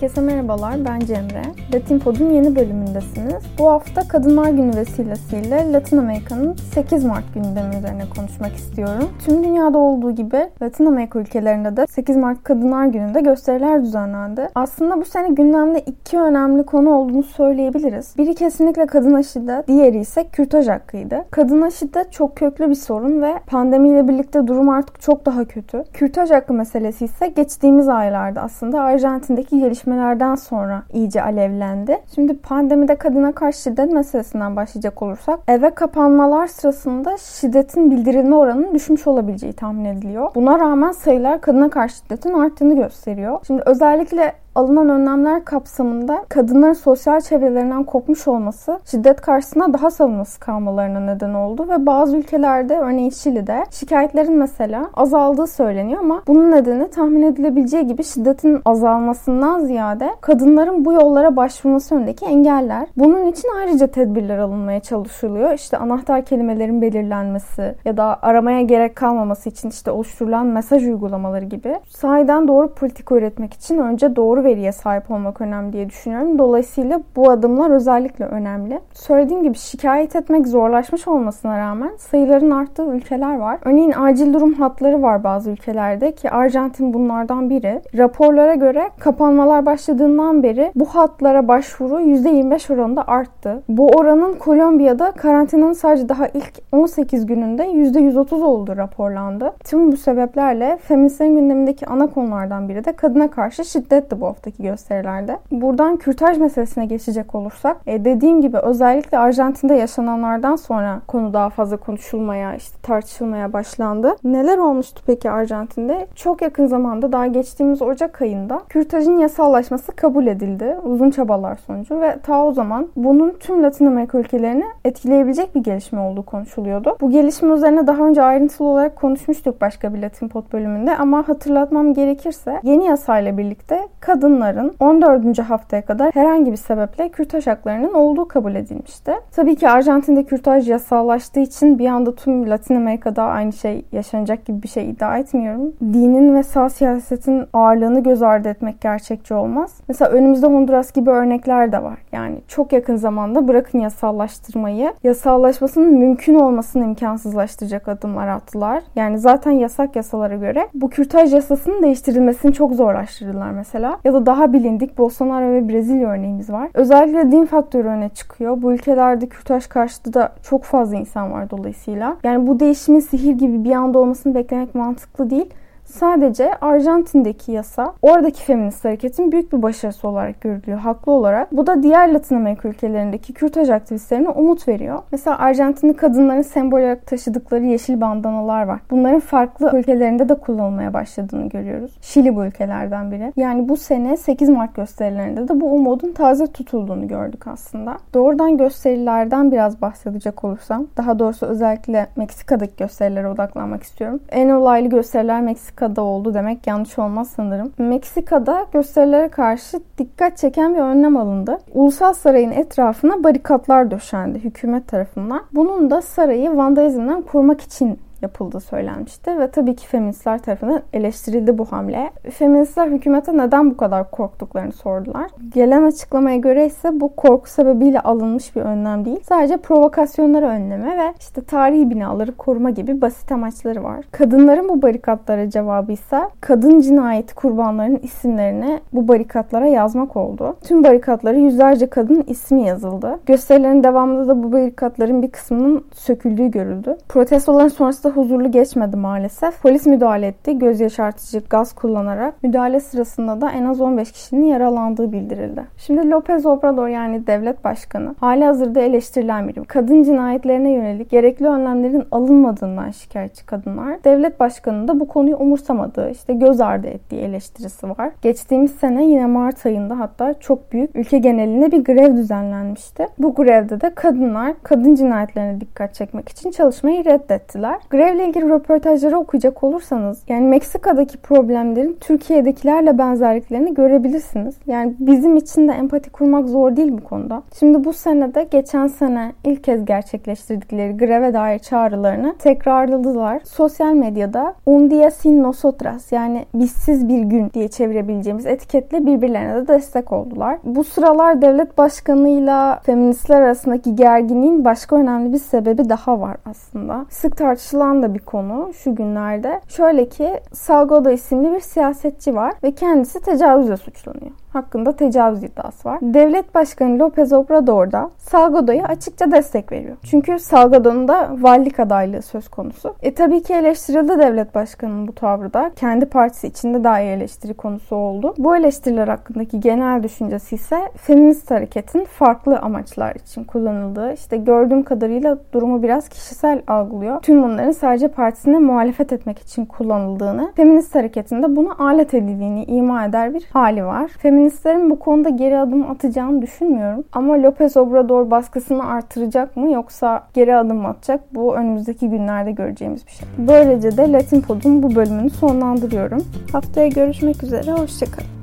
Herkese merhabalar, ben Cemre. Latin Pod'un yeni bölümündesiniz. Bu hafta Kadınlar Günü vesilesiyle Latin Amerika'nın 8 Mart gündemi üzerine konuşmak istiyorum. Tüm dünyada olduğu gibi Latin Amerika ülkelerinde de 8 Mart Kadınlar Günü'nde gösteriler düzenlendi. Aslında bu sene gündemde iki önemli konu olduğunu söyleyebiliriz. Biri kesinlikle kadın şiddet, diğeri ise kürtaj hakkıydı. Kadın şiddet çok köklü bir sorun ve pandemiyle birlikte durum artık çok daha kötü. Kürtaj hakkı meselesi ise geçtiğimiz aylarda aslında Arjantin'deki gelişmelerden sonra iyice alevlendi. Şimdi pandemide kadına karşı şiddet meselesinden başlayacak olursak eve kapanmalar sırasında şiddetin bildirilme oranının düşmüş olabileceği tahmin ediliyor. Buna rağmen sayılar kadına karşı şiddetin arttığını gösteriyor. Şimdi özellikle alınan önlemler kapsamında kadınların sosyal çevrelerinden kopmuş olması şiddet karşısında daha savunması kalmalarına neden oldu ve bazı ülkelerde örneğin Şili'de şikayetlerin mesela azaldığı söyleniyor ama bunun nedeni tahmin edilebileceği gibi şiddetin azalmasından ziyade kadınların bu yollara başvurması önündeki engeller. Bunun için ayrıca tedbirler alınmaya çalışılıyor. İşte anahtar kelimelerin belirlenmesi ya da aramaya gerek kalmaması için işte oluşturulan mesaj uygulamaları gibi. Sahiden doğru politika üretmek için önce doğru doğru veriye sahip olmak önemli diye düşünüyorum. Dolayısıyla bu adımlar özellikle önemli. Söylediğim gibi şikayet etmek zorlaşmış olmasına rağmen sayıların arttığı ülkeler var. Örneğin acil durum hatları var bazı ülkelerde ki Arjantin bunlardan biri. Raporlara göre kapanmalar başladığından beri bu hatlara başvuru %25 oranında arttı. Bu oranın Kolombiya'da karantinanın sadece daha ilk 18 gününde %130 olduğu raporlandı. Tüm bu sebeplerle feministlerin gündemindeki ana konulardan biri de kadına karşı şiddetti bu haftaki gösterilerde. Buradan kürtaj meselesine geçecek olursak e, dediğim gibi özellikle Arjantin'de yaşananlardan sonra konu daha fazla konuşulmaya, işte tartışılmaya başlandı. Neler olmuştu peki Arjantin'de? Çok yakın zamanda daha geçtiğimiz Ocak ayında kürtajın yasallaşması kabul edildi. Uzun çabalar sonucu ve ta o zaman bunun tüm Latin Amerika ülkelerini etkileyebilecek bir gelişme olduğu konuşuluyordu. Bu gelişme üzerine daha önce ayrıntılı olarak konuşmuştuk başka bir Latin Pot bölümünde ama hatırlatmam gerekirse yeni yasayla birlikte kadınların 14. haftaya kadar herhangi bir sebeple kürtaj haklarının olduğu kabul edilmişti. Tabii ki Arjantin'de kürtaj yasallaştığı için bir anda tüm Latin Amerika'da aynı şey yaşanacak gibi bir şey iddia etmiyorum. Dinin ve sağ siyasetin ağırlığını göz ardı etmek gerçekçi olmaz. Mesela önümüzde Honduras gibi örnekler de var. Yani çok yakın zamanda bırakın yasallaştırmayı, yasallaşmasının mümkün olmasını imkansızlaştıracak adımlar attılar. Yani zaten yasak yasalara göre bu kürtaj yasasının değiştirilmesini çok zorlaştırdılar mesela ya da daha bilindik Bolsonaro ve Brezilya örneğimiz var. Özellikle din faktörü öne çıkıyor. Bu ülkelerde kürtaj karşıtı da çok fazla insan var dolayısıyla. Yani bu değişimin sihir gibi bir anda olmasını beklemek mantıklı değil. Sadece Arjantin'deki yasa oradaki feminist hareketin büyük bir başarısı olarak görülüyor haklı olarak. Bu da diğer Latin Amerika ülkelerindeki kürtaj aktivistlerine umut veriyor. Mesela Arjantinli kadınların sembol olarak taşıdıkları yeşil bandanalar var. Bunların farklı ülkelerinde de kullanılmaya başladığını görüyoruz. Şili bu ülkelerden biri. Yani bu sene 8 Mart gösterilerinde de bu umudun taze tutulduğunu gördük aslında. Doğrudan gösterilerden biraz bahsedecek olursam, daha doğrusu özellikle Meksika'daki gösterilere odaklanmak istiyorum. En olaylı gösteriler Meksika Meksika'da oldu demek yanlış olmaz sanırım. Meksika'da gösterilere karşı dikkat çeken bir önlem alındı. Ulusal Saray'ın etrafına barikatlar döşendi hükümet tarafından. Bunun da sarayı vandalizmden korumak için yapıldığı söylenmişti ve tabii ki feministler tarafından eleştirildi bu hamle. Feministler hükümete neden bu kadar korktuklarını sordular. Gelen açıklamaya göre ise bu korku sebebiyle alınmış bir önlem değil. Sadece provokasyonları önleme ve işte tarihi binaları koruma gibi basit amaçları var. Kadınların bu barikatlara cevabı ise kadın cinayeti kurbanlarının isimlerini bu barikatlara yazmak oldu. Tüm barikatlara yüzlerce kadın ismi yazıldı. Gösterilerin devamında da bu barikatların bir kısmının söküldüğü görüldü. Protestoların sonrasında huzurlu geçmedi maalesef. Polis müdahale etti. Göz yaşartıcı gaz kullanarak. Müdahale sırasında da en az 15 kişinin yaralandığı bildirildi. Şimdi Lopez Obrador yani devlet başkanı hali hazırda eleştirilen biri. Kadın cinayetlerine yönelik gerekli önlemlerin alınmadığından şikayetçi kadınlar. Devlet başkanı da bu konuyu umursamadığı, işte göz ardı ettiği eleştirisi var. Geçtiğimiz sene yine Mart ayında hatta çok büyük ülke genelinde bir grev düzenlenmişti. Bu grevde de kadınlar kadın cinayetlerine dikkat çekmek için çalışmayı reddettiler. Grev Grevle ilgili röportajları okuyacak olursanız yani Meksika'daki problemlerin Türkiye'dekilerle benzerliklerini görebilirsiniz. Yani bizim için de empati kurmak zor değil bu konuda. Şimdi bu senede geçen sene ilk kez gerçekleştirdikleri greve dair çağrılarını tekrarladılar. Sosyal medyada Un día sin nosotras yani bizsiz bir gün diye çevirebileceğimiz etiketle birbirlerine de destek oldular. Bu sıralar devlet başkanıyla feministler arasındaki gerginliğin başka önemli bir sebebi daha var aslında. Sık tartışılan da bir konu şu günlerde. Şöyle ki Salgado isimli bir siyasetçi var ve kendisi tecavüzle suçlanıyor hakkında tecavüz iddiası var. Devlet Başkanı López Obrador da Salgado'ya açıkça destek veriyor. Çünkü Salgado'nun da valilik adaylığı söz konusu. E tabii ki eleştirildi devlet başkanının bu tavrı da. Kendi partisi içinde dahi eleştiri konusu oldu. Bu eleştiriler hakkındaki genel düşüncesi ise feminist hareketin farklı amaçlar için kullanıldığı. İşte gördüğüm kadarıyla durumu biraz kişisel algılıyor. Tüm bunların sadece partisine muhalefet etmek için kullanıldığını, feminist hareketinde buna alet edildiğini ima eder bir hali var. Feminist feministlerin bu konuda geri adım atacağını düşünmüyorum. Ama López Obrador baskısını artıracak mı yoksa geri adım atacak? Bu önümüzdeki günlerde göreceğimiz bir şey. Böylece de Latin Pod'un bu bölümünü sonlandırıyorum. Haftaya görüşmek üzere, hoşçakalın.